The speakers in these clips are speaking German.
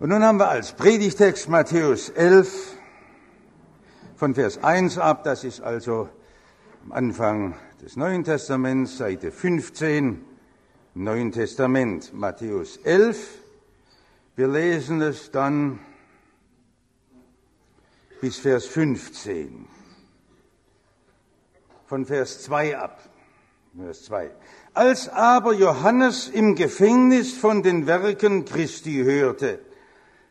Und nun haben wir als Predigtext Matthäus 11 von Vers 1 ab, das ist also am Anfang des Neuen Testaments, Seite 15 im Neuen Testament, Matthäus 11. Wir lesen es dann bis Vers 15. Von Vers 2 ab. Vers 2. Als aber Johannes im Gefängnis von den Werken Christi hörte,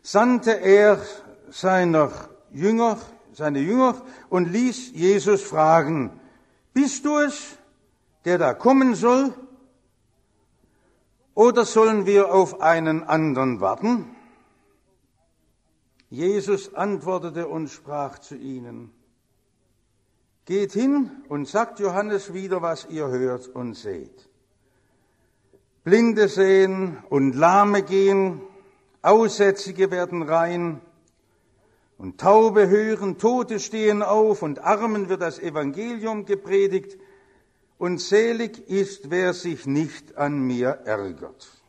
sandte er seiner Jünger, seine Jünger und ließ Jesus fragen, bist du es, der da kommen soll? Oder sollen wir auf einen anderen warten? Jesus antwortete und sprach zu ihnen, Geht hin und sagt Johannes wieder, was ihr hört und seht. Blinde sehen und Lahme gehen, Aussätzige werden rein und Taube hören, Tote stehen auf und Armen wird das Evangelium gepredigt und selig ist, wer sich nicht an mir ärgert.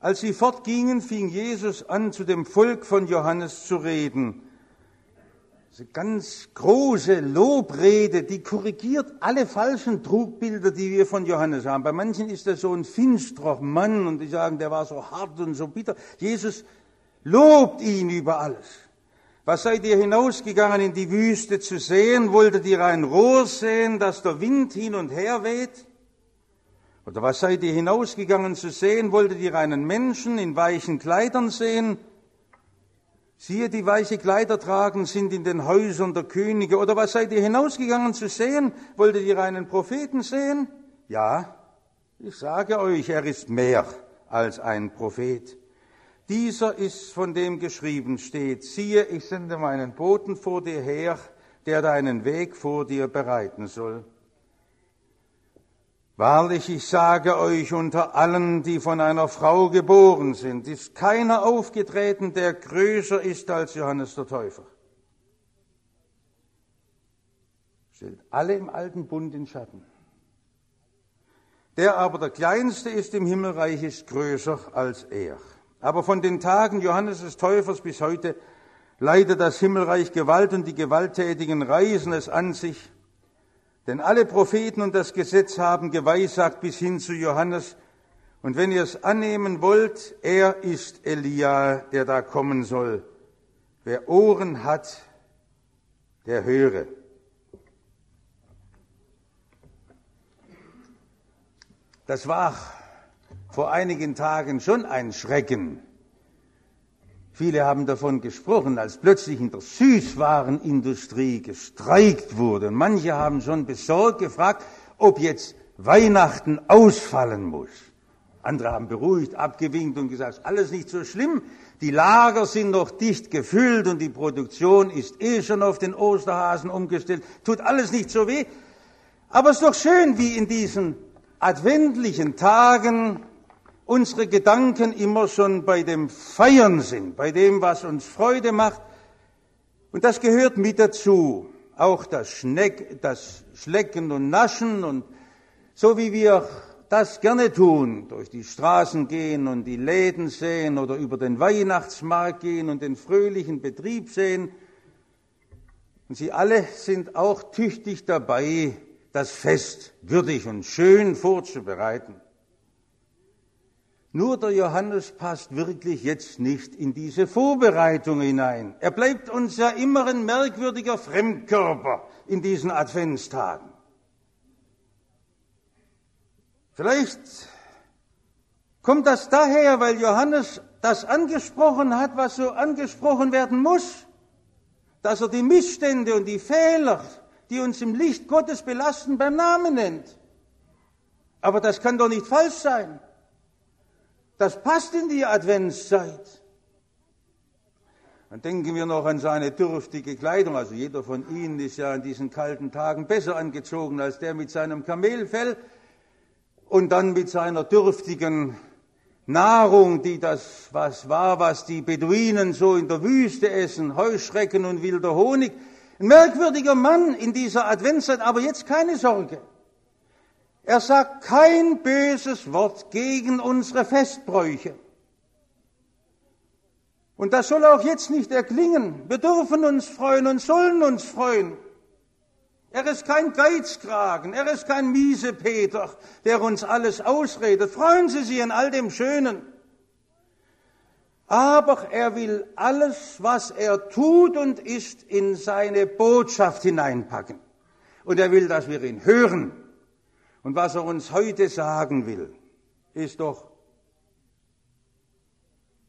Als sie fortgingen, fing Jesus an, zu dem Volk von Johannes zu reden. Diese ganz große Lobrede, die korrigiert alle falschen Trugbilder, die wir von Johannes haben. Bei manchen ist er so ein finsterer Mann und die sagen, der war so hart und so bitter. Jesus lobt ihn über alles. Was seid ihr hinausgegangen in die Wüste zu sehen? Wolltet ihr ein Rohr sehen, das der Wind hin und her weht? Oder was seid ihr hinausgegangen zu sehen? Wolltet ihr einen Menschen in weichen Kleidern sehen? Siehe, die weiche Kleider tragen, sind in den Häusern der Könige. Oder was seid ihr hinausgegangen zu sehen? Wolltet ihr einen Propheten sehen? Ja, ich sage euch, er ist mehr als ein Prophet. Dieser ist von dem geschrieben steht, siehe, ich sende meinen Boten vor dir her, der deinen Weg vor dir bereiten soll. Wahrlich, ich sage euch, unter allen, die von einer Frau geboren sind, ist keiner aufgetreten, der größer ist als Johannes der Täufer. Stellt alle im alten Bund in Schatten. Der aber der Kleinste ist im Himmelreich, ist größer als er. Aber von den Tagen Johannes des Täufers bis heute leidet das Himmelreich Gewalt und die Gewalttätigen reisen es an sich denn alle Propheten und das Gesetz haben geweissagt bis hin zu Johannes. Und wenn ihr es annehmen wollt, er ist Elia, der da kommen soll. Wer Ohren hat, der höre. Das war vor einigen Tagen schon ein Schrecken, Viele haben davon gesprochen, als plötzlich in der Süßwarenindustrie gestreikt wurde. Und manche haben schon besorgt gefragt, ob jetzt Weihnachten ausfallen muss. Andere haben beruhigt, abgewinkt und gesagt, alles nicht so schlimm. Die Lager sind noch dicht gefüllt und die Produktion ist eh schon auf den Osterhasen umgestellt. Tut alles nicht so weh. Aber es ist doch schön, wie in diesen adventlichen Tagen unsere Gedanken immer schon bei dem Feiern sind, bei dem, was uns Freude macht. Und das gehört mit dazu. Auch das, Schneck, das Schlecken und Naschen und so wie wir das gerne tun, durch die Straßen gehen und die Läden sehen oder über den Weihnachtsmarkt gehen und den fröhlichen Betrieb sehen. Und sie alle sind auch tüchtig dabei, das Fest würdig und schön vorzubereiten. Nur der Johannes passt wirklich jetzt nicht in diese Vorbereitung hinein. Er bleibt uns ja immer ein merkwürdiger Fremdkörper in diesen Adventstagen. Vielleicht kommt das daher, weil Johannes das angesprochen hat, was so angesprochen werden muss, dass er die Missstände und die Fehler, die uns im Licht Gottes belasten, beim Namen nennt. Aber das kann doch nicht falsch sein. Das passt in die Adventszeit. Dann denken wir noch an seine dürftige Kleidung. Also jeder von Ihnen ist ja in diesen kalten Tagen besser angezogen als der mit seinem Kamelfell und dann mit seiner dürftigen Nahrung, die das was war, was die Beduinen so in der Wüste essen, Heuschrecken und wilder Honig. Ein merkwürdiger Mann in dieser Adventszeit, aber jetzt keine Sorge. Er sagt kein böses Wort gegen unsere Festbräuche. Und das soll auch jetzt nicht erklingen. Wir dürfen uns freuen und sollen uns freuen. Er ist kein Geizkragen, er ist kein Miesepeter, der uns alles ausredet. Freuen Sie sich an all dem Schönen. Aber er will alles, was er tut und ist, in seine Botschaft hineinpacken. Und er will, dass wir ihn hören. Und was er uns heute sagen will, ist doch,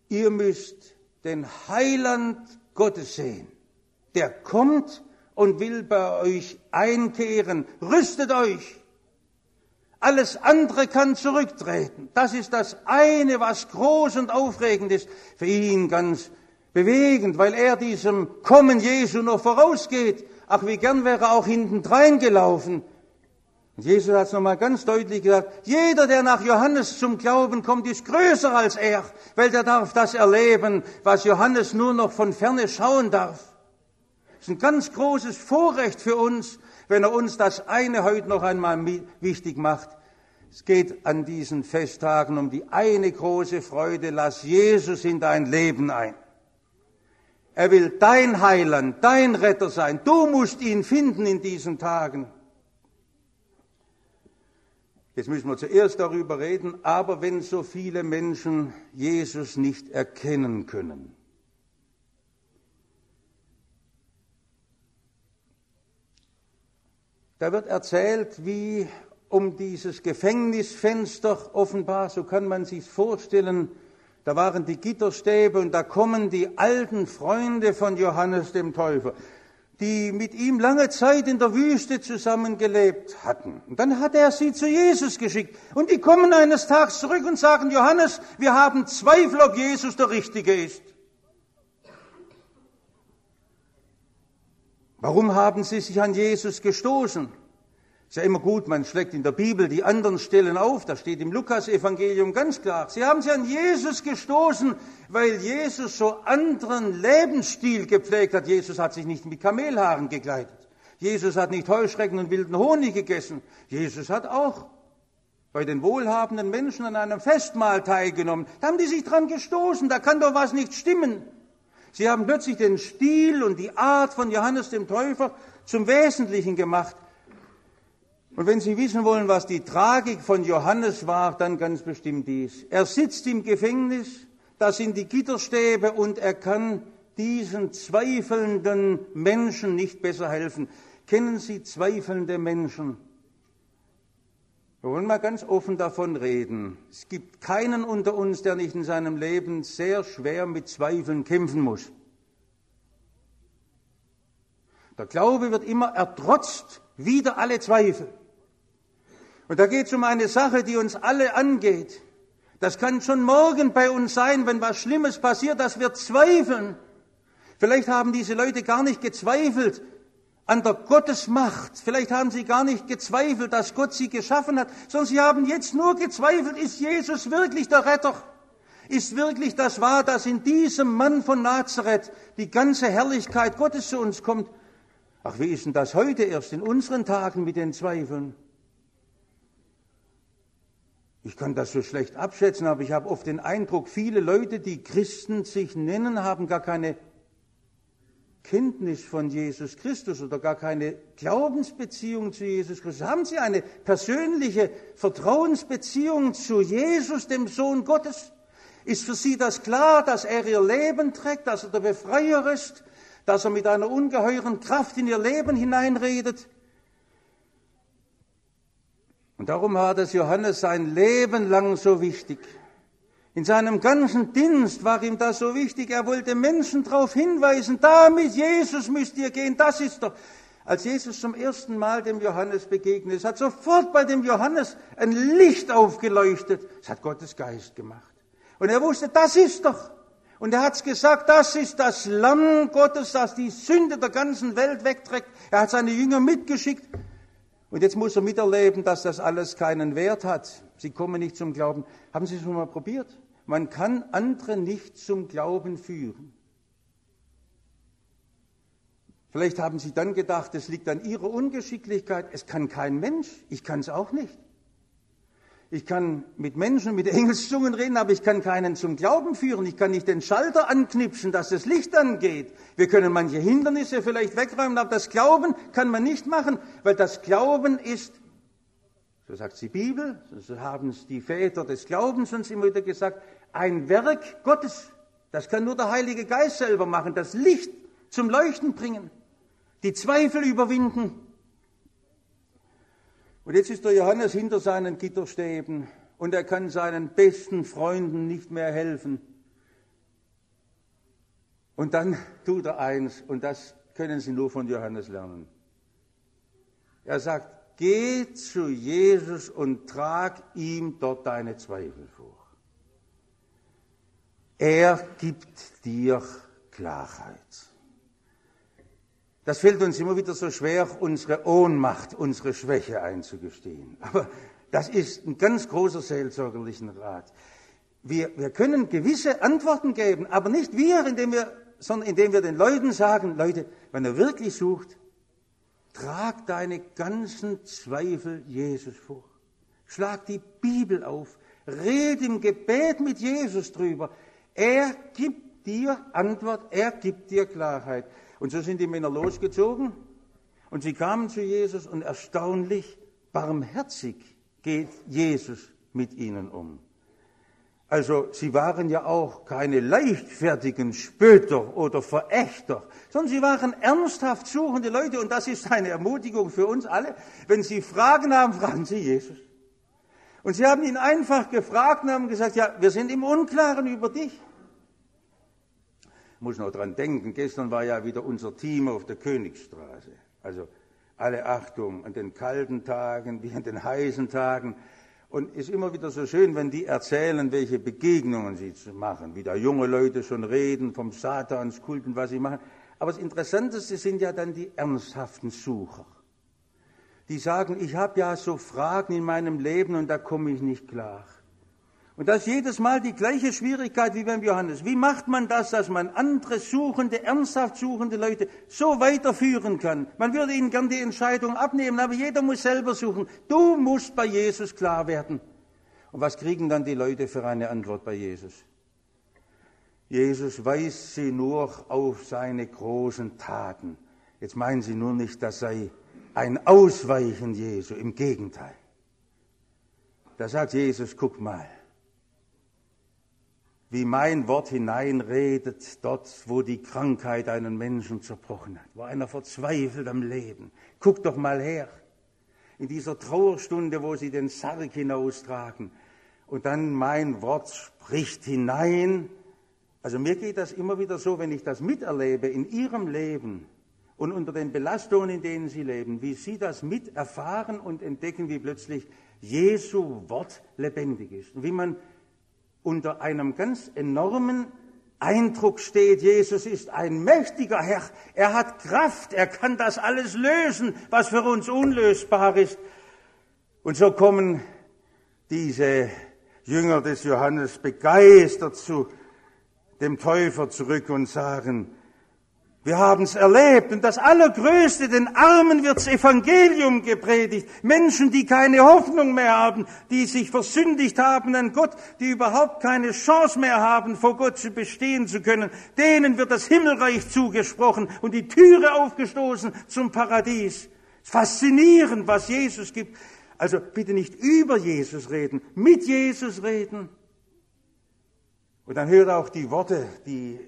ihr müsst den Heiland Gottes sehen. Der kommt und will bei euch einkehren. Rüstet euch. Alles andere kann zurücktreten. Das ist das eine, was groß und aufregend ist. Für ihn ganz bewegend, weil er diesem Kommen Jesu noch vorausgeht. Ach, wie gern wäre er auch hintendrein gelaufen. Und Jesus hat es nochmal ganz deutlich gesagt, jeder, der nach Johannes zum Glauben kommt, ist größer als er, weil der darf das erleben, was Johannes nur noch von ferne schauen darf. Es ist ein ganz großes Vorrecht für uns, wenn er uns das eine heute noch einmal wichtig macht. Es geht an diesen Festtagen um die eine große Freude, lass Jesus in dein Leben ein. Er will dein Heiland, dein Retter sein. Du musst ihn finden in diesen Tagen. Jetzt müssen wir zuerst darüber reden, aber wenn so viele Menschen Jesus nicht erkennen können, Da wird erzählt, wie um dieses Gefängnisfenster offenbar, so kann man sich vorstellen, da waren die Gitterstäbe und da kommen die alten Freunde von Johannes dem Täufer, die mit ihm lange Zeit in der Wüste zusammengelebt hatten. Und dann hat er sie zu Jesus geschickt. Und die kommen eines Tages zurück und sagen, Johannes, wir haben Zweifel, ob Jesus der Richtige ist. Warum haben sie sich an Jesus gestoßen? Ist ja immer gut, man schlägt in der Bibel die anderen Stellen auf, da steht im Lukas-Evangelium ganz klar. Sie haben sich an Jesus gestoßen, weil Jesus so anderen Lebensstil gepflegt hat. Jesus hat sich nicht mit Kamelhaaren gekleidet. Jesus hat nicht Heuschrecken und wilden Honig gegessen. Jesus hat auch bei den wohlhabenden Menschen an einem Festmahl teilgenommen. Da haben die sich dran gestoßen, da kann doch was nicht stimmen. Sie haben plötzlich den Stil und die Art von Johannes dem Täufer zum Wesentlichen gemacht. Und wenn Sie wissen wollen, was die Tragik von Johannes war, dann ganz bestimmt dies. Er sitzt im Gefängnis, da sind die Gitterstäbe und er kann diesen zweifelnden Menschen nicht besser helfen. Kennen Sie zweifelnde Menschen? Wir wollen mal ganz offen davon reden. Es gibt keinen unter uns, der nicht in seinem Leben sehr schwer mit Zweifeln kämpfen muss. Der Glaube wird immer ertrotzt, wieder alle Zweifel. Und da geht es um eine Sache, die uns alle angeht. Das kann schon morgen bei uns sein, wenn was Schlimmes passiert, dass wir zweifeln. Vielleicht haben diese Leute gar nicht gezweifelt, an der Gottesmacht. Vielleicht haben sie gar nicht gezweifelt, dass Gott sie geschaffen hat, sondern sie haben jetzt nur gezweifelt, ist Jesus wirklich der Retter? Ist wirklich das wahr, dass in diesem Mann von Nazareth die ganze Herrlichkeit Gottes zu uns kommt? Ach, wie ist denn das heute erst in unseren Tagen mit den Zweifeln? Ich kann das so schlecht abschätzen, aber ich habe oft den Eindruck, viele Leute, die Christen sich nennen, haben gar keine Kenntnis von Jesus Christus oder gar keine Glaubensbeziehung zu Jesus Christus? Haben Sie eine persönliche Vertrauensbeziehung zu Jesus, dem Sohn Gottes? Ist für Sie das klar, dass er Ihr Leben trägt, dass er der Befreier ist, dass er mit einer ungeheuren Kraft in Ihr Leben hineinredet? Und darum war das Johannes sein Leben lang so wichtig. In seinem ganzen Dienst war ihm das so wichtig. Er wollte Menschen darauf hinweisen, da mit Jesus müsst ihr gehen. Das ist doch, als Jesus zum ersten Mal dem Johannes begegnet ist, hat sofort bei dem Johannes ein Licht aufgeleuchtet. Das hat Gottes Geist gemacht. Und er wusste, das ist doch. Und er hat's gesagt, das ist das Lamm Gottes, das die Sünde der ganzen Welt wegträgt. Er hat seine Jünger mitgeschickt. Und jetzt muss er miterleben, dass das alles keinen Wert hat. Sie kommen nicht zum Glauben. Haben Sie es schon mal probiert? Man kann andere nicht zum Glauben führen. Vielleicht haben Sie dann gedacht, es liegt an Ihrer Ungeschicklichkeit. Es kann kein Mensch. Ich kann es auch nicht. Ich kann mit Menschen mit Engelszungen reden, aber ich kann keinen zum Glauben führen. Ich kann nicht den Schalter anknipsen, dass das Licht angeht. Wir können manche Hindernisse vielleicht wegräumen, aber das Glauben kann man nicht machen, weil das Glauben ist, so sagt die Bibel, so haben es die Väter des Glaubens uns immer wieder gesagt, ein Werk Gottes. Das kann nur der Heilige Geist selber machen, das Licht zum Leuchten bringen, die Zweifel überwinden. Und jetzt ist der Johannes hinter seinen Gitterstäben und er kann seinen besten Freunden nicht mehr helfen. Und dann tut er eins, und das können Sie nur von Johannes lernen. Er sagt, geh zu Jesus und trag ihm dort deine Zweifel vor. Er gibt dir Klarheit. Das fällt uns immer wieder so schwer, unsere Ohnmacht, unsere Schwäche einzugestehen. Aber das ist ein ganz großer seelsorgerlichen Rat. Wir, wir können gewisse Antworten geben, aber nicht wir, indem wir, sondern indem wir den Leuten sagen, Leute, wenn ihr wirklich sucht, trag deine ganzen Zweifel Jesus vor. Schlag die Bibel auf. Red im Gebet mit Jesus drüber. Er gibt dir Antwort, er gibt dir Klarheit. Und so sind die Männer losgezogen und sie kamen zu Jesus und erstaunlich barmherzig geht Jesus mit ihnen um. Also sie waren ja auch keine leichtfertigen Spötter oder Verächter, sondern sie waren ernsthaft suchende Leute und das ist eine Ermutigung für uns alle. Wenn Sie Fragen haben, fragen Sie Jesus. Und sie haben ihn einfach gefragt und haben gesagt, ja, wir sind im Unklaren über dich muss noch dran denken, gestern war ja wieder unser Team auf der Königsstraße. Also alle Achtung an den kalten Tagen wie an den heißen Tagen. Und es ist immer wieder so schön, wenn die erzählen, welche Begegnungen sie machen, wie da junge Leute schon reden vom Satanskult und was sie machen. Aber das Interessanteste sind ja dann die ernsthaften Sucher. Die sagen, ich habe ja so Fragen in meinem Leben und da komme ich nicht klar. Und das ist jedes Mal die gleiche Schwierigkeit wie beim Johannes. Wie macht man das, dass man andere suchende, ernsthaft suchende Leute so weiterführen kann? Man würde ihnen gern die Entscheidung abnehmen, aber jeder muss selber suchen. Du musst bei Jesus klar werden. Und was kriegen dann die Leute für eine Antwort bei Jesus? Jesus weist sie nur auf seine großen Taten. Jetzt meinen sie nur nicht, das sei ein Ausweichen Jesu, im Gegenteil. Da sagt Jesus, guck mal, wie mein Wort hineinredet, dort, wo die Krankheit einen Menschen zerbrochen hat, wo einer verzweifelt am Leben. Guck doch mal her, in dieser Trauerstunde, wo sie den Sarg hinaustragen, und dann mein Wort spricht hinein. Also mir geht das immer wieder so, wenn ich das miterlebe in ihrem Leben und unter den Belastungen, in denen sie leben, wie sie das miterfahren und entdecken, wie plötzlich Jesu Wort lebendig ist. Und wie man unter einem ganz enormen Eindruck steht, Jesus ist ein mächtiger Herr, er hat Kraft, er kann das alles lösen, was für uns unlösbar ist. Und so kommen diese Jünger des Johannes begeistert zu dem Täufer zurück und sagen, wir haben es erlebt und das Allergrößte, den Armen wirds Evangelium gepredigt. Menschen, die keine Hoffnung mehr haben, die sich versündigt haben an Gott, die überhaupt keine Chance mehr haben, vor Gott zu bestehen zu können, denen wird das Himmelreich zugesprochen und die Türe aufgestoßen zum Paradies. Faszinierend, was Jesus gibt. Also bitte nicht über Jesus reden, mit Jesus reden. Und dann hört auch die Worte, die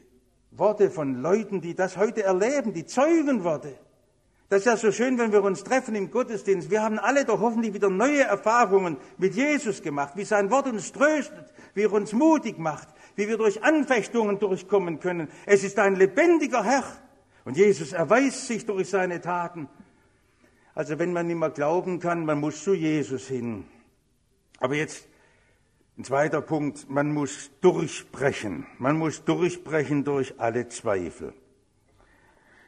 Worte von Leuten, die das heute erleben, die Zeugenworte. Das ist ja so schön, wenn wir uns treffen im Gottesdienst. Wir haben alle doch hoffentlich wieder neue Erfahrungen mit Jesus gemacht, wie sein Wort uns tröstet, wie er uns mutig macht, wie wir durch Anfechtungen durchkommen können. Es ist ein lebendiger Herr und Jesus erweist sich durch seine Taten. Also wenn man nicht mehr glauben kann, man muss zu Jesus hin. Aber jetzt ein zweiter Punkt, man muss durchbrechen. Man muss durchbrechen durch alle Zweifel.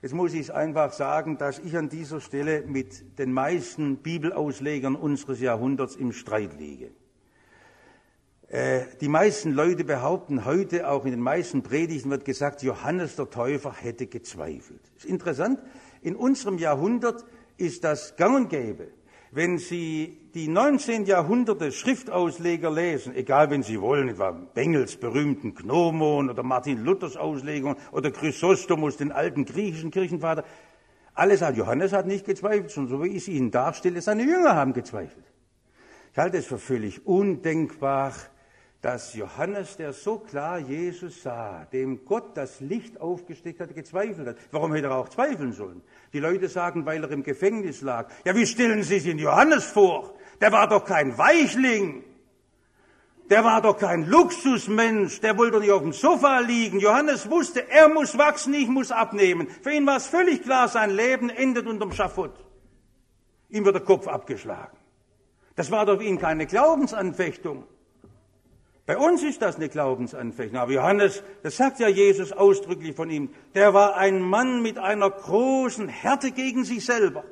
Jetzt muss ich einfach sagen, dass ich an dieser Stelle mit den meisten Bibelauslegern unseres Jahrhunderts im Streit liege. Äh, die meisten Leute behaupten heute, auch in den meisten Predigten wird gesagt, Johannes der Täufer hätte gezweifelt. Das ist interessant. In unserem Jahrhundert ist das gang und gäbe. Wenn Sie die 19. Jahrhunderte Schriftausleger lesen, egal wenn Sie wollen, etwa Bengels berühmten Gnomon oder Martin Luthers Auslegung oder Chrysostomus, den alten griechischen Kirchenvater, alles hat Johannes hat nicht gezweifelt, schon so wie ich es Ihnen darstelle, seine Jünger haben gezweifelt. Ich halte es für völlig undenkbar, dass Johannes, der so klar Jesus sah, dem Gott das Licht aufgesteckt hat, gezweifelt hat. Warum hätte er auch zweifeln sollen? Die Leute sagen, weil er im Gefängnis lag. Ja, wie stellen Sie sich den Johannes vor? Der war doch kein Weichling. Der war doch kein Luxusmensch, der wollte nicht auf dem Sofa liegen. Johannes wusste, er muss wachsen, ich muss abnehmen. Für ihn war es völlig klar, sein Leben endet unterm Schafott. Ihm wird der Kopf abgeschlagen. Das war doch für ihn keine Glaubensanfechtung. Bei uns ist das eine Glaubensanfechtung. Aber Johannes, das sagt ja Jesus ausdrücklich von ihm, der war ein Mann mit einer großen Härte gegen sich selber.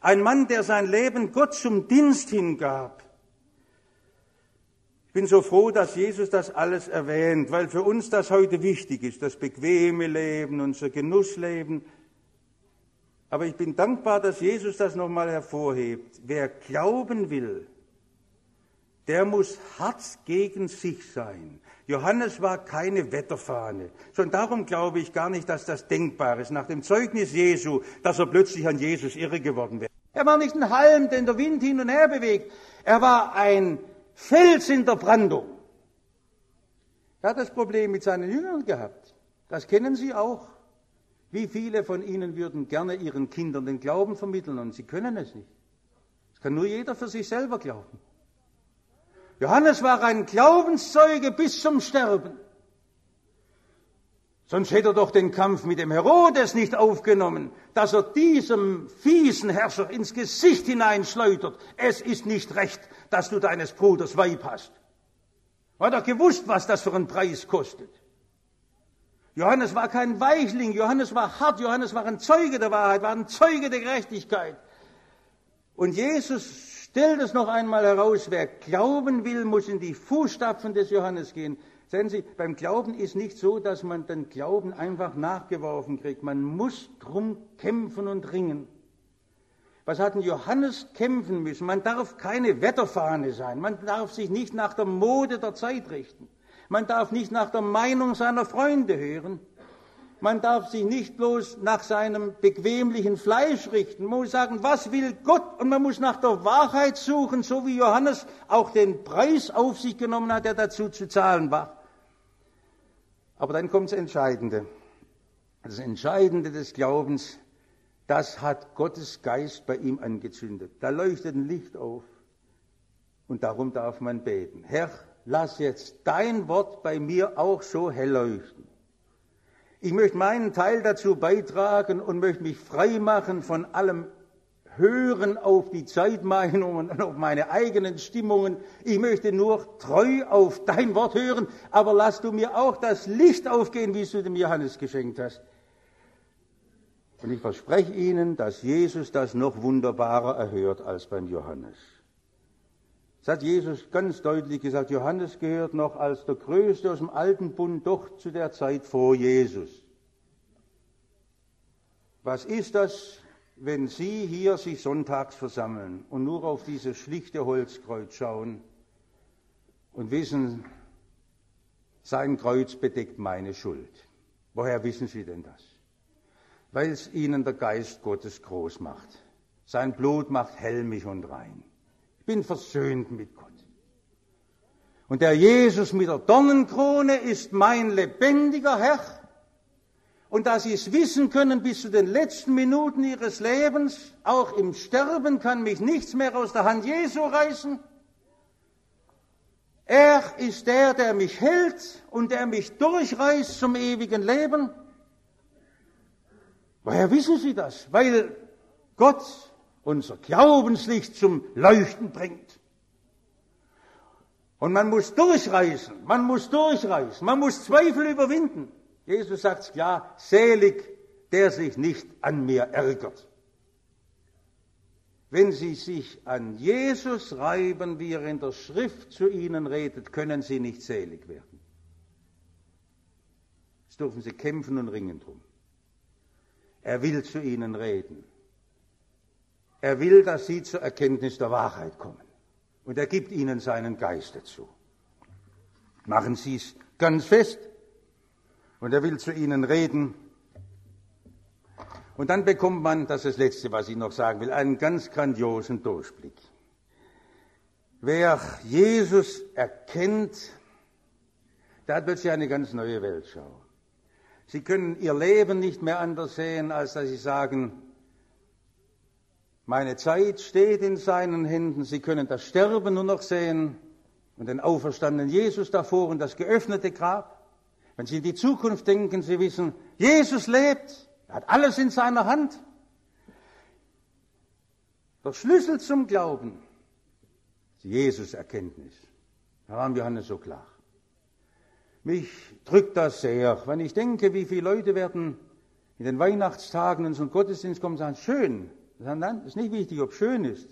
Ein Mann, der sein Leben Gott zum Dienst hingab. Ich bin so froh, dass Jesus das alles erwähnt, weil für uns das heute wichtig ist, das bequeme Leben, unser Genussleben. Aber ich bin dankbar, dass Jesus das nochmal hervorhebt. Wer glauben will, der muss hart gegen sich sein. Johannes war keine Wetterfahne. Schon darum glaube ich gar nicht, dass das denkbar ist, nach dem Zeugnis Jesu, dass er plötzlich an Jesus irre geworden wäre. Er war nicht ein Halm, den der Wind hin und her bewegt. Er war ein Fels in der Brandung. Er hat das Problem mit seinen Jüngern gehabt. Das kennen Sie auch. Wie viele von Ihnen würden gerne Ihren Kindern den Glauben vermitteln und sie können es nicht. Das kann nur jeder für sich selber glauben. Johannes war ein Glaubenszeuge bis zum Sterben. Sonst hätte er doch den Kampf mit dem Herodes nicht aufgenommen, dass er diesem fiesen Herrscher ins Gesicht hineinschleudert. Es ist nicht recht, dass du deines Bruders Weib hast. Hat er gewusst, was das für einen Preis kostet. Johannes war kein Weichling, Johannes war hart, Johannes war ein Zeuge der Wahrheit, war ein Zeuge der Gerechtigkeit. Und Jesus stellt es noch einmal heraus, wer glauben will, muss in die Fußstapfen des Johannes gehen. Sehen Sie, beim Glauben ist nicht so, dass man den Glauben einfach nachgeworfen kriegt. Man muss drum kämpfen und ringen. Was hat denn Johannes kämpfen müssen? Man darf keine Wetterfahne sein. Man darf sich nicht nach der Mode der Zeit richten. Man darf nicht nach der Meinung seiner Freunde hören. Man darf sich nicht bloß nach seinem bequemlichen Fleisch richten. Man muss sagen, was will Gott? Und man muss nach der Wahrheit suchen, so wie Johannes auch den Preis auf sich genommen hat, der dazu zu zahlen war. Aber dann kommt das Entscheidende. Das Entscheidende des Glaubens, das hat Gottes Geist bei ihm angezündet. Da leuchtet ein Licht auf. Und darum darf man beten. Herr, lass jetzt dein Wort bei mir auch so hell leuchten ich möchte meinen Teil dazu beitragen und möchte mich frei machen von allem Hören auf die Zeitmeinungen und auf meine eigenen Stimmungen. Ich möchte nur treu auf dein Wort hören, aber lass du mir auch das Licht aufgehen, wie du dem Johannes geschenkt hast. Und ich verspreche Ihnen, dass Jesus das noch wunderbarer erhört als beim Johannes. Das hat Jesus ganz deutlich gesagt. Johannes gehört noch als der Größte aus dem alten Bund doch zu der Zeit vor Jesus. Was ist das, wenn Sie hier sich sonntags versammeln und nur auf dieses schlichte Holzkreuz schauen und wissen, sein Kreuz bedeckt meine Schuld? Woher wissen Sie denn das? Weil es Ihnen der Geist Gottes groß macht. Sein Blut macht helmig und rein. Ich bin versöhnt mit Gott. Und der Jesus mit der Dornenkrone ist mein lebendiger Herr. Und dass Sie es wissen können bis zu den letzten Minuten Ihres Lebens, auch im Sterben kann mich nichts mehr aus der Hand Jesu reißen. Er ist der, der mich hält und der mich durchreißt zum ewigen Leben. Woher wissen Sie das? Weil Gott unser Glaubenslicht zum Leuchten bringt. Und man muss durchreißen, man muss durchreißen, man muss Zweifel überwinden. Jesus sagt klar, selig, der sich nicht an mir ärgert. Wenn Sie sich an Jesus reiben, wie er in der Schrift zu Ihnen redet, können Sie nicht selig werden. Jetzt dürfen Sie kämpfen und ringen drum. Er will zu Ihnen reden. Er will, dass sie zur Erkenntnis der Wahrheit kommen. Und er gibt ihnen seinen Geist dazu. Machen Sie es ganz fest. Und er will zu ihnen reden. Und dann bekommt man, das ist das Letzte, was ich noch sagen will, einen ganz grandiosen Durchblick. Wer Jesus erkennt, der hat plötzlich eine ganz neue Weltschau. Sie können ihr Leben nicht mehr anders sehen, als dass sie sagen, meine Zeit steht in seinen Händen. Sie können das Sterben nur noch sehen und den auferstandenen Jesus davor und das geöffnete Grab. Wenn Sie in die Zukunft denken, Sie wissen, Jesus lebt. Er hat alles in seiner Hand. Der Schlüssel zum Glauben ist Jesus-Erkenntnis. Da waren Johannes so klar. Mich drückt das sehr, wenn ich denke, wie viele Leute werden in den Weihnachtstagen in einen Gottesdienst kommen und sagen, schön. Sagen, nein, ist nicht wichtig, ob schön ist.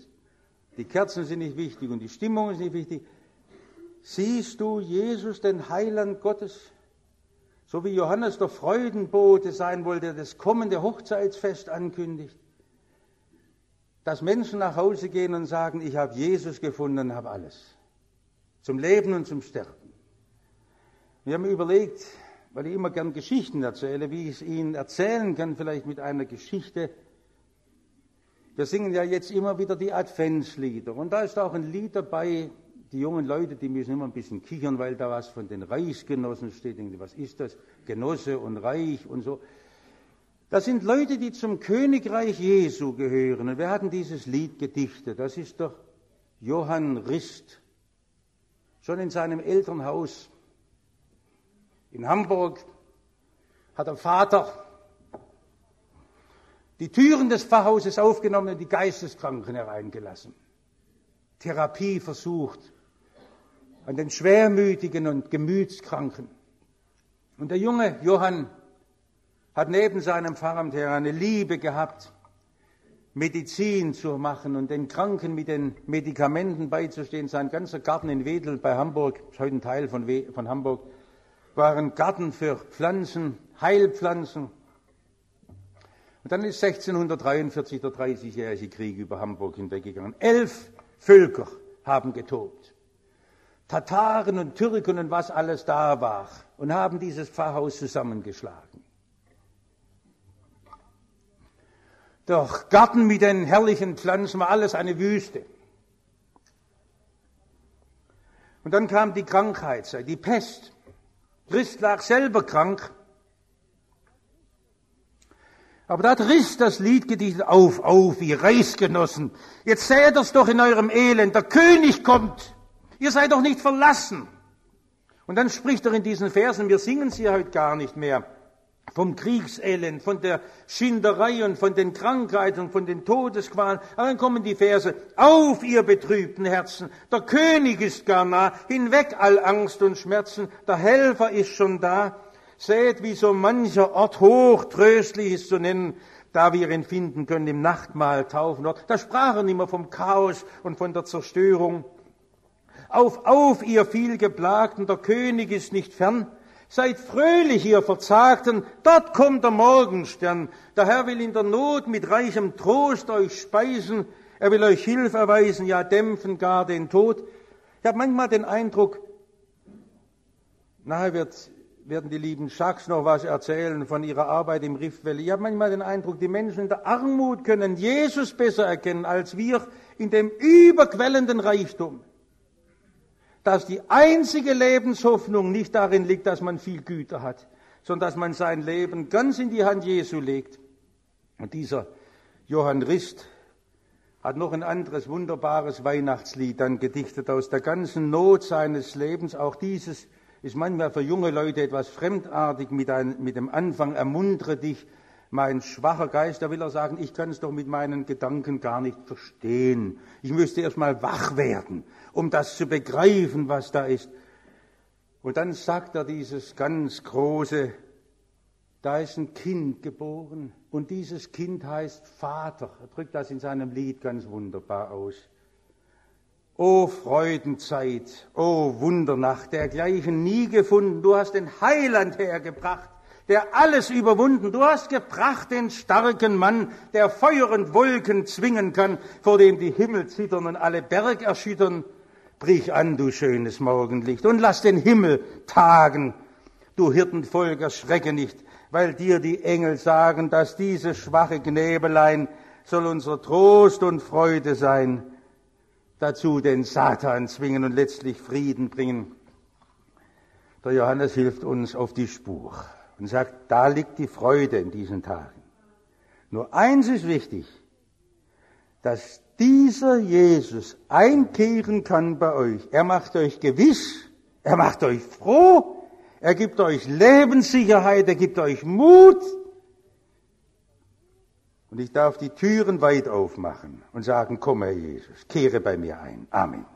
Die Kerzen sind nicht wichtig und die Stimmung ist nicht wichtig. Siehst du Jesus, den Heiland Gottes? So wie Johannes der Freudenbote sein wollte, der das kommende Hochzeitsfest ankündigt. Dass Menschen nach Hause gehen und sagen, ich habe Jesus gefunden und habe alles. Zum Leben und zum Sterben. Wir haben überlegt, weil ich immer gern Geschichten erzähle, wie ich es Ihnen erzählen kann, vielleicht mit einer Geschichte. Wir singen ja jetzt immer wieder die Adventslieder. Und da ist auch ein Lied dabei, die jungen Leute, die müssen immer ein bisschen kichern, weil da was von den Reichsgenossen steht. Was ist das? Genosse und Reich und so. Das sind Leute, die zum Königreich Jesu gehören. Und wir hatten dieses Lied gedichtet. Das ist doch Johann Rist. Schon in seinem Elternhaus in Hamburg hat der Vater die Türen des Pfarrhauses aufgenommen und die Geisteskranken hereingelassen. Therapie versucht, an den Schwermütigen und Gemütskranken. Und der junge Johann hat neben seinem Pfarramt her eine Liebe gehabt, Medizin zu machen und den Kranken mit den Medikamenten beizustehen. Sein ganzer Garten in Wedel bei Hamburg, ist heute ein Teil von, von Hamburg, war ein Garten für Pflanzen, Heilpflanzen. Und dann ist 1643 der Dreißigjährige Krieg über Hamburg hinweggegangen. Elf Völker haben getobt. Tataren und Türken und was alles da war und haben dieses Pfarrhaus zusammengeschlagen. Doch Garten mit den herrlichen Pflanzen war alles eine Wüste. Und dann kam die Krankheitszeit, die Pest. Christ lag selber krank. Aber da Riss das Lied gedichtet, auf, auf, ihr Reichsgenossen. Jetzt seht das doch in eurem Elend, der König kommt. Ihr seid doch nicht verlassen. Und dann spricht er in diesen Versen, wir singen sie heute gar nicht mehr, vom Kriegselend, von der Schinderei und von den Krankheiten und von den Todesqualen. Aber dann kommen die Verse, auf ihr betrübten Herzen, der König ist gar nah, hinweg all Angst und Schmerzen, der Helfer ist schon da. Seht, wie so mancher Ort hoch tröstlich ist zu nennen, da wir ihn finden können im Nachtmahl taufen. Da sprachen immer vom Chaos und von der Zerstörung. Auf, auf, ihr vielgeplagten, der König ist nicht fern. Seid fröhlich, ihr Verzagten, dort kommt der Morgenstern. Der Herr will in der Not mit reichem Trost euch speisen. Er will euch Hilfe erweisen, ja dämpfen gar den Tod. Ich habe manchmal den Eindruck, nachher wird, werden die lieben Schacks noch was erzählen von ihrer Arbeit im Rift. Ich habe manchmal den Eindruck, die Menschen in der Armut können Jesus besser erkennen als wir in dem überquellenden Reichtum dass die einzige Lebenshoffnung nicht darin liegt, dass man viel Güter hat, sondern dass man sein Leben ganz in die Hand Jesu legt. Und dieser Johann Rist hat noch ein anderes wunderbares Weihnachtslied dann gedichtet aus der ganzen Not seines Lebens. Auch dieses ist manchmal für junge Leute etwas fremdartig mit, ein, mit dem Anfang, ermuntere dich, mein schwacher Geist, da will er sagen, ich kann es doch mit meinen Gedanken gar nicht verstehen. Ich müsste erst mal wach werden, um das zu begreifen, was da ist. Und dann sagt er dieses ganz große, da ist ein Kind geboren und dieses Kind heißt Vater. Er drückt das in seinem Lied ganz wunderbar aus. O Freudenzeit, o Wundernacht, dergleichen nie gefunden. Du hast den Heiland hergebracht der alles überwunden. Du hast gebracht den starken Mann, der Feuer und Wolken zwingen kann, vor dem die Himmel zittern und alle Berg erschüttern. Brich an, du schönes Morgenlicht, und lass den Himmel tagen. Du Hirtenvolk, erschrecke nicht, weil dir die Engel sagen, dass diese schwache Knäbelein soll unser Trost und Freude sein. Dazu den Satan zwingen und letztlich Frieden bringen. Der Johannes hilft uns auf die Spur und sagt, da liegt die Freude in diesen Tagen. Nur eins ist wichtig, dass dieser Jesus einkehren kann bei euch. Er macht euch gewiss, er macht euch froh, er gibt euch Lebenssicherheit, er gibt euch Mut. Und ich darf die Türen weit aufmachen und sagen, komm Herr Jesus, kehre bei mir ein. Amen.